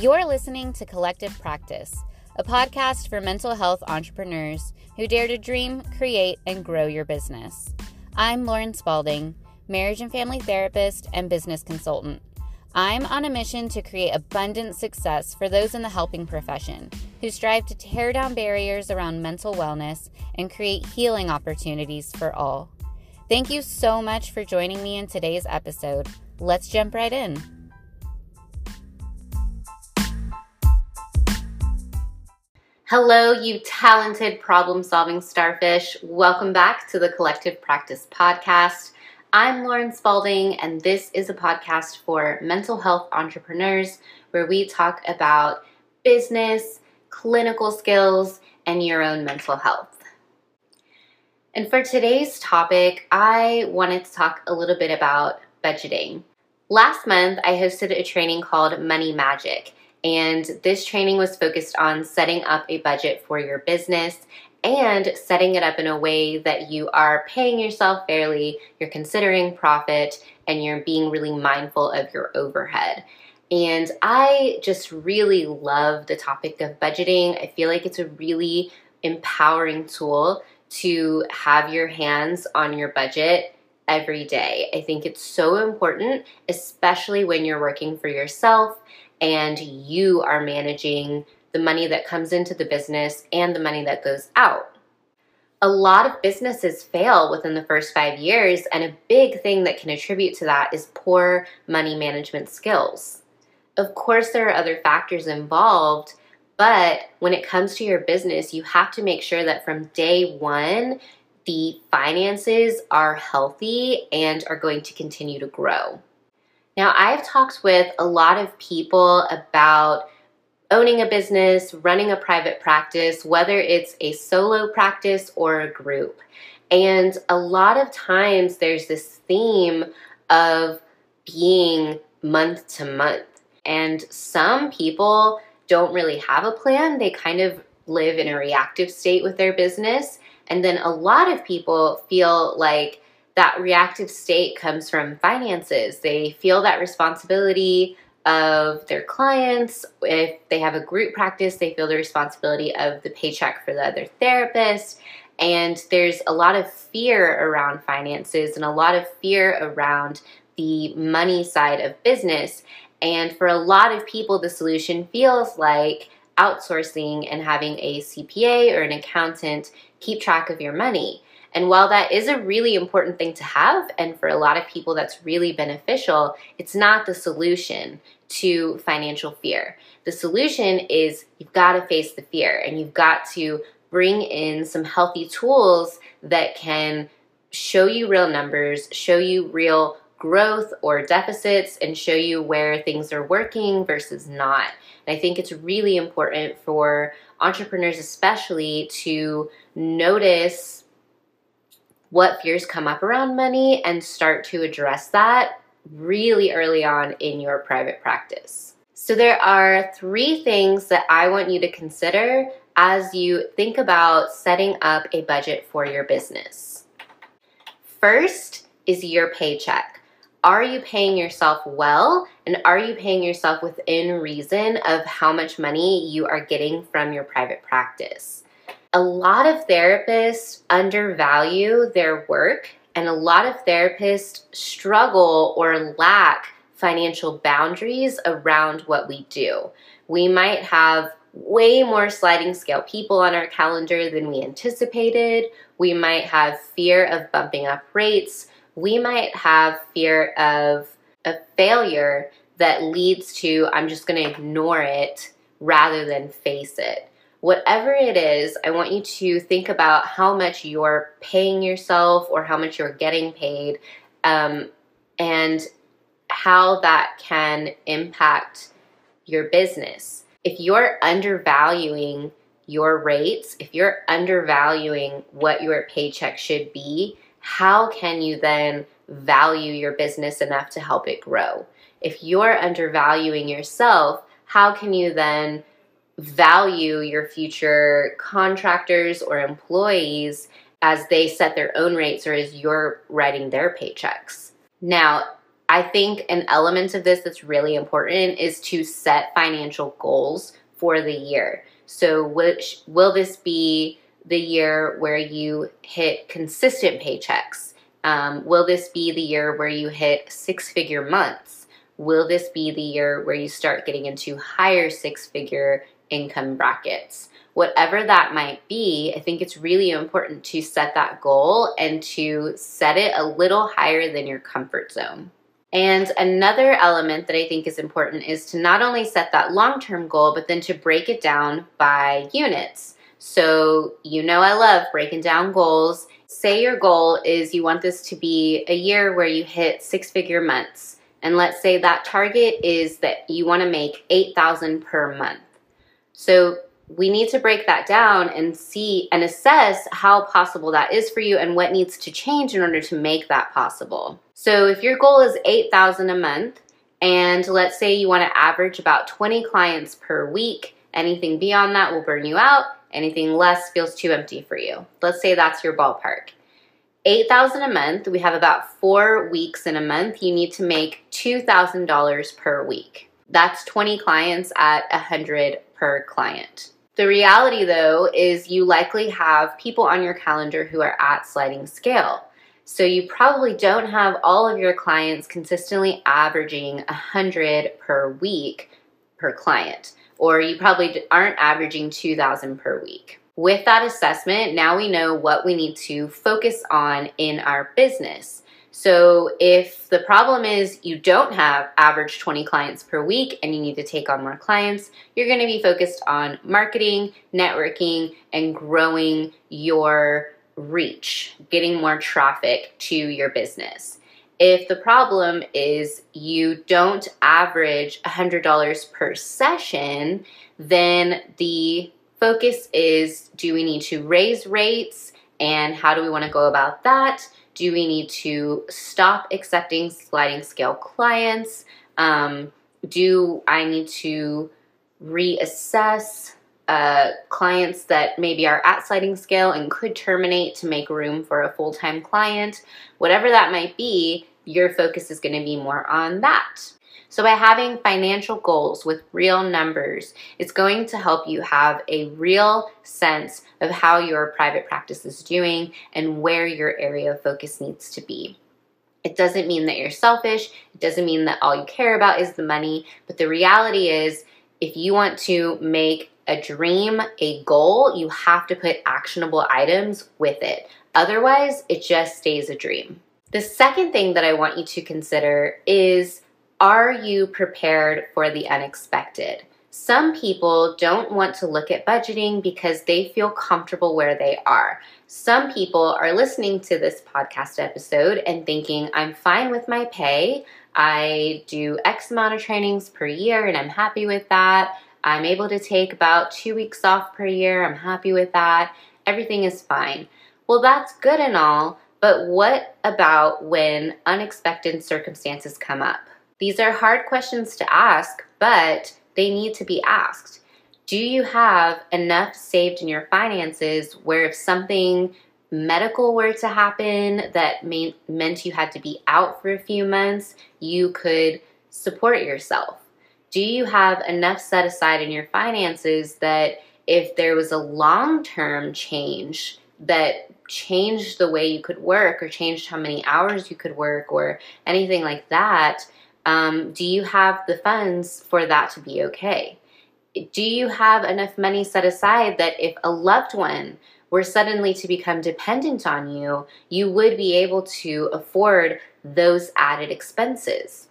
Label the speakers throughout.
Speaker 1: You're listening to Collective Practice, a podcast for mental health entrepreneurs who dare to dream, create, and grow your business. I'm Lauren Spalding, marriage and family therapist and business consultant. I'm on a mission to create abundant success for those in the helping profession who strive to tear down barriers around mental wellness and create healing opportunities for all. Thank you so much for joining me in today's episode. Let's jump right in. Hello, you talented problem solving starfish. Welcome back to the Collective Practice Podcast. I'm Lauren Spalding, and this is a podcast for mental health entrepreneurs where we talk about business, clinical skills, and your own mental health. And for today's topic, I wanted to talk a little bit about budgeting. Last month, I hosted a training called Money Magic. And this training was focused on setting up a budget for your business and setting it up in a way that you are paying yourself fairly, you're considering profit, and you're being really mindful of your overhead. And I just really love the topic of budgeting. I feel like it's a really empowering tool to have your hands on your budget every day. I think it's so important, especially when you're working for yourself and you are managing the money that comes into the business and the money that goes out. A lot of businesses fail within the first five years, and a big thing that can attribute to that is poor money management skills. Of course, there are other factors involved, but when it comes to your business, you have to make sure that from day one, the finances are healthy and are going to continue to grow. Now, I've talked with a lot of people about owning a business, running a private practice, whether it's a solo practice or a group. And a lot of times there's this theme of being month to month. And some people don't really have a plan, they kind of live in a reactive state with their business. And then a lot of people feel like that reactive state comes from finances. They feel that responsibility of their clients. If they have a group practice, they feel the responsibility of the paycheck for the other therapist. And there's a lot of fear around finances and a lot of fear around the money side of business. And for a lot of people, the solution feels like outsourcing and having a CPA or an accountant keep track of your money. And while that is a really important thing to have, and for a lot of people that's really beneficial, it's not the solution to financial fear. The solution is you've got to face the fear and you've got to bring in some healthy tools that can show you real numbers, show you real growth or deficits, and show you where things are working versus not. And I think it's really important for entrepreneurs, especially, to notice what fears come up around money and start to address that really early on in your private practice. So, there are three things that I want you to consider as you think about setting up a budget for your business. First is your paycheck. Are you paying yourself well? And are you paying yourself within reason of how much money you are getting from your private practice? a lot of therapists undervalue their work, and a lot of therapists struggle or lack financial boundaries around what we do. We might have way more sliding scale people on our calendar than we anticipated. We might have fear of bumping up rates. We might have fear of a failure that leads to, I'm just going to ignore it rather than face it whatever it is, I want you to think about how much you're paying yourself or how much you're getting paid um, and how that can impact your business. If you're undervaluing your rates, if you're undervaluing what your paycheck should be, how can you then value your business enough to help it grow? If you're undervaluing yourself, how can you then value your future contractors or employees as they set their own rates or as you're writing their paychecks. Now, I think an element of this that's really important is to set financial goals for the year. So, which will this be the year where you hit consistent paychecks? Um, will this be the year where you hit six figure months? Will this be the year where you start getting into higher six figure income brackets? Whatever that might be, I think it's really important to set that goal and to set it a little higher than your comfort zone. And another element that I think is important is to not only set that long term goal, but then to break it down by units. So, you know, I love breaking down goals. Say your goal is you want this to be a year where you hit six figure months. And let's say that target is that you want to make 8,000 per month. So, we need to break that down and see and assess how possible that is for you and what needs to change in order to make that possible. So if your goal is 8,000 a month and let's say you want to average about 20 clients per week, anything beyond that will burn you out, anything less feels too empty for you. Let's say that's your ballpark. 8,000 a month, we have about 4 weeks in a month. You need to make $2,000 per week. That's 20 clients at 100 per client. The reality, though, is you likely have people on your calendar who are at sliding scale. So you probably don't have all of your clients consistently averaging 100 per week per client, or you probably aren't averaging 2,000 per week. With that assessment, now we know what we need to focus on in our business. So if the problem is you don't have average 20 clients per week and you need to take on more clients, you're going to be focused on marketing, networking, and growing your reach, getting more traffic to your business. If the problem is you don't average $100 per session, then the focus is do we need to raise rates and how do we want to go about that? Do we need to stop accepting sliding scale clients? Um, do I need to reassess uh, clients that maybe are at sliding scale and could terminate to make room for a full time client? Whatever that might be, your focus is going to be more on that. So, by having financial goals with real numbers, it's going to help you have a real sense of how your private practice is doing and where your area of focus needs to be. It doesn't mean that you're selfish, it doesn't mean that all you care about is the money, but the reality is if you want to make a dream a goal, you have to put actionable items with it. Otherwise, it just stays a dream. The second thing that I want you to consider is are you prepared for the unexpected? Some people don't want to look at budgeting because they feel comfortable where they are. Some people are listening to this podcast episode and thinking, I'm fine with my pay. I do X amount of trainings per year and I'm happy with that. I'm able to take about two weeks off per year. I'm happy with that. Everything is fine. Well, that's good and all, but what about when unexpected circumstances come up? These are hard questions to ask, but they need to be asked. Do you have enough saved in your finances where if something medical were to happen that may, meant you had to be out for a few months, you could support yourself? Do you have enough set aside in your finances that if there was a long term change that changed the way you could work or changed how many hours you could work or anything like that, um, do you have the funds for that to be okay? Do you have enough money set aside that if a loved one were suddenly to become dependent on you, you would be able to afford those added expenses?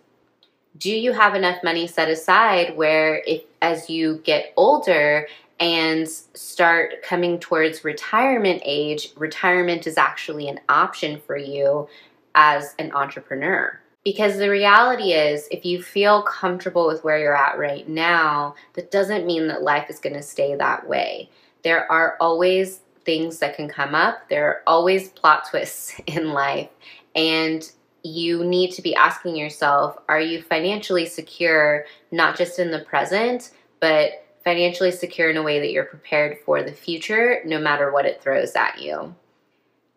Speaker 1: Do you have enough money set aside where if as you get older and start coming towards retirement age, retirement is actually an option for you as an entrepreneur? Because the reality is, if you feel comfortable with where you're at right now, that doesn't mean that life is going to stay that way. There are always things that can come up, there are always plot twists in life. And you need to be asking yourself are you financially secure, not just in the present, but financially secure in a way that you're prepared for the future, no matter what it throws at you?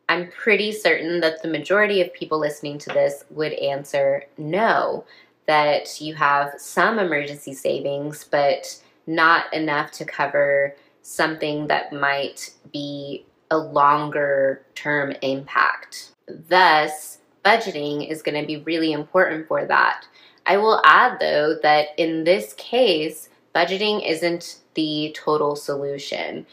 Speaker 1: I'm pretty certain that the majority of people listening to this would answer no, that you have some emergency savings, but not enough to cover something that might be a longer term impact. Thus, budgeting is going to be really important for that. I will add though that in this case, budgeting isn't the total solution.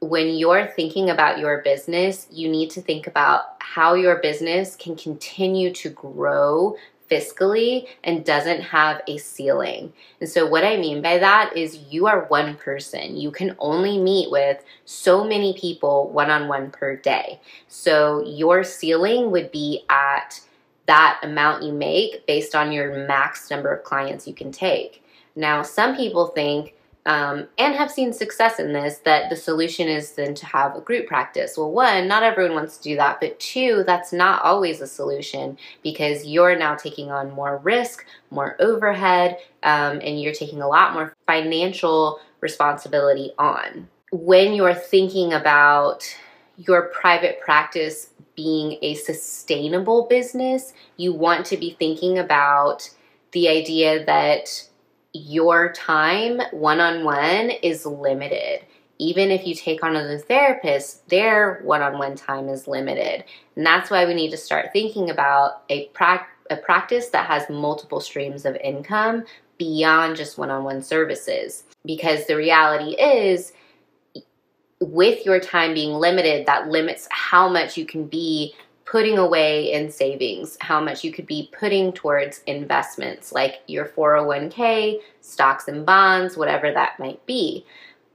Speaker 1: When you're thinking about your business, you need to think about how your business can continue to grow fiscally and doesn't have a ceiling. And so, what I mean by that is you are one person. You can only meet with so many people one on one per day. So, your ceiling would be at that amount you make based on your max number of clients you can take. Now, some people think, um, and have seen success in this, that the solution is then to have a group practice. Well, one, not everyone wants to do that, but two, that's not always a solution because you're now taking on more risk, more overhead, um, and you're taking a lot more financial responsibility on. When you're thinking about your private practice being a sustainable business, you want to be thinking about the idea that your time one on one is limited. Even if you take on other therapists, their one on one time is limited. And that's why we need to start thinking about a, pra- a practice that has multiple streams of income beyond just one on one services. Because the reality is, with your time being limited, that limits how much you can be putting away in savings, how much you could be putting towards investments like your 401k, stocks and bonds, whatever that might be.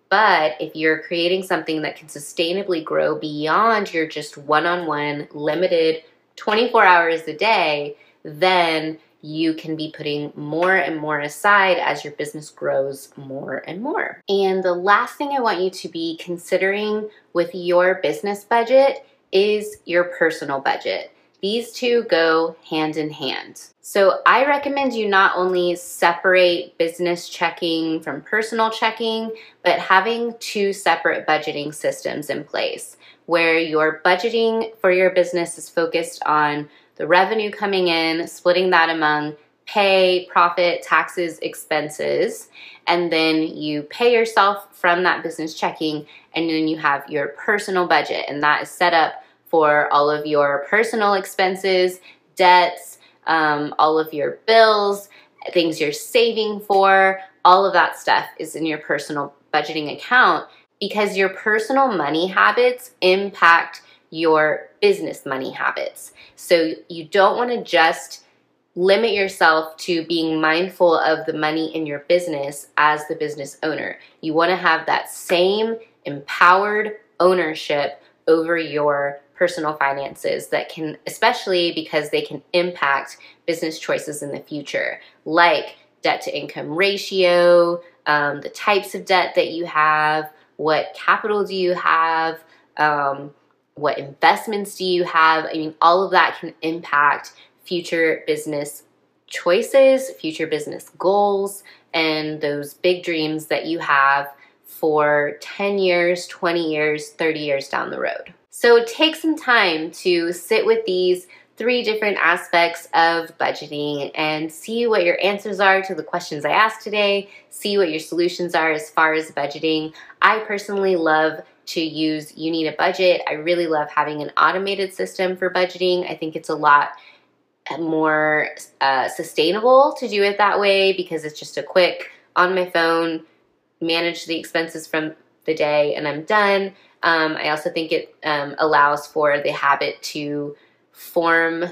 Speaker 1: But if you're creating something that can sustainably grow beyond your just one on one, limited 24 hours a day, then you can be putting more and more aside as your business grows more and more. And the last thing I want you to be considering with your business budget is your personal budget. These two go hand in hand. So I recommend you not only separate business checking from personal checking, but having two separate budgeting systems in place where your budgeting for your business is focused on the revenue coming in, splitting that among pay, profit, taxes, expenses, and then you pay yourself from that business checking, and then you have your personal budget, and that is set up for all of your personal expenses, debts, um, all of your bills, things you're saving for, all of that stuff is in your personal budgeting account because your personal money habits impact your business money habits. So you don't want to just limit yourself to being mindful of the money in your business as the business owner. You want to have that same empowered ownership over your personal finances that can, especially because they can impact business choices in the future, like debt to income ratio, um, the types of debt that you have, what capital do you have, um, what investments do you have. I mean, all of that can impact future business choices, future business goals, and those big dreams that you have for 10 years, 20 years, 30 years down the road. So take some time to sit with these three different aspects of budgeting and see what your answers are to the questions I asked today, see what your solutions are as far as budgeting. I personally love to use You Need a Budget. I really love having an automated system for budgeting. I think it's a lot more uh, sustainable to do it that way because it's just a quick on my phone, manage the expenses from the day, and I'm done. Um, I also think it um, allows for the habit to form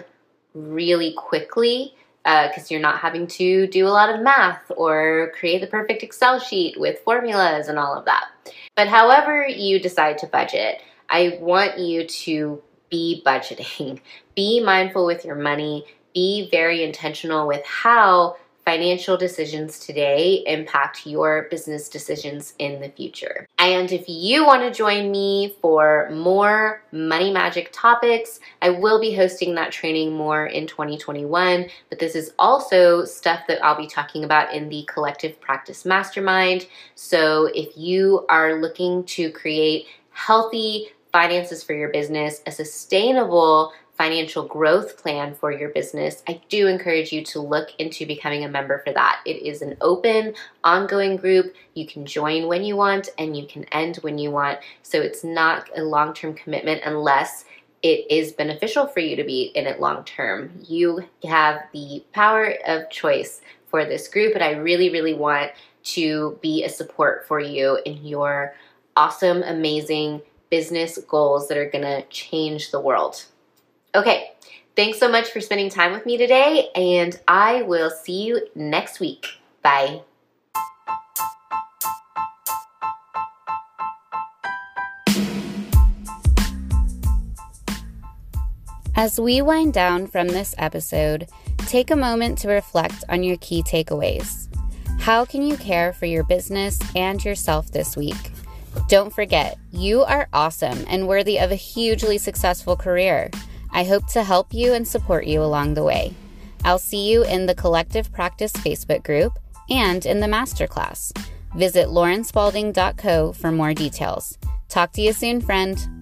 Speaker 1: really quickly because uh, you're not having to do a lot of math or create the perfect Excel sheet with formulas and all of that. But however you decide to budget, I want you to be budgeting. Be mindful with your money. Be very intentional with how financial decisions today impact your business decisions in the future. And if you want to join me for more money magic topics, I will be hosting that training more in 2021. But this is also stuff that I'll be talking about in the Collective Practice Mastermind. So if you are looking to create healthy, finances for your business, a sustainable financial growth plan for your business, I do encourage you to look into becoming a member for that. It is an open, ongoing group. You can join when you want and you can end when you want. So it's not a long term commitment unless it is beneficial for you to be in it long term. You have the power of choice for this group, and I really, really want to be a support for you in your awesome, amazing business goals that are gonna change the world. Okay, thanks so much for spending time with me today, and I will see you next week. Bye. As we wind down from this episode, take a moment to reflect on your key takeaways. How can you care for your business and yourself this week? Don't forget, you are awesome and worthy of a hugely successful career. I hope to help you and support you along the way. I'll see you in the Collective Practice Facebook group and in the masterclass. Visit laurenspalding.co for more details. Talk to you soon, friend.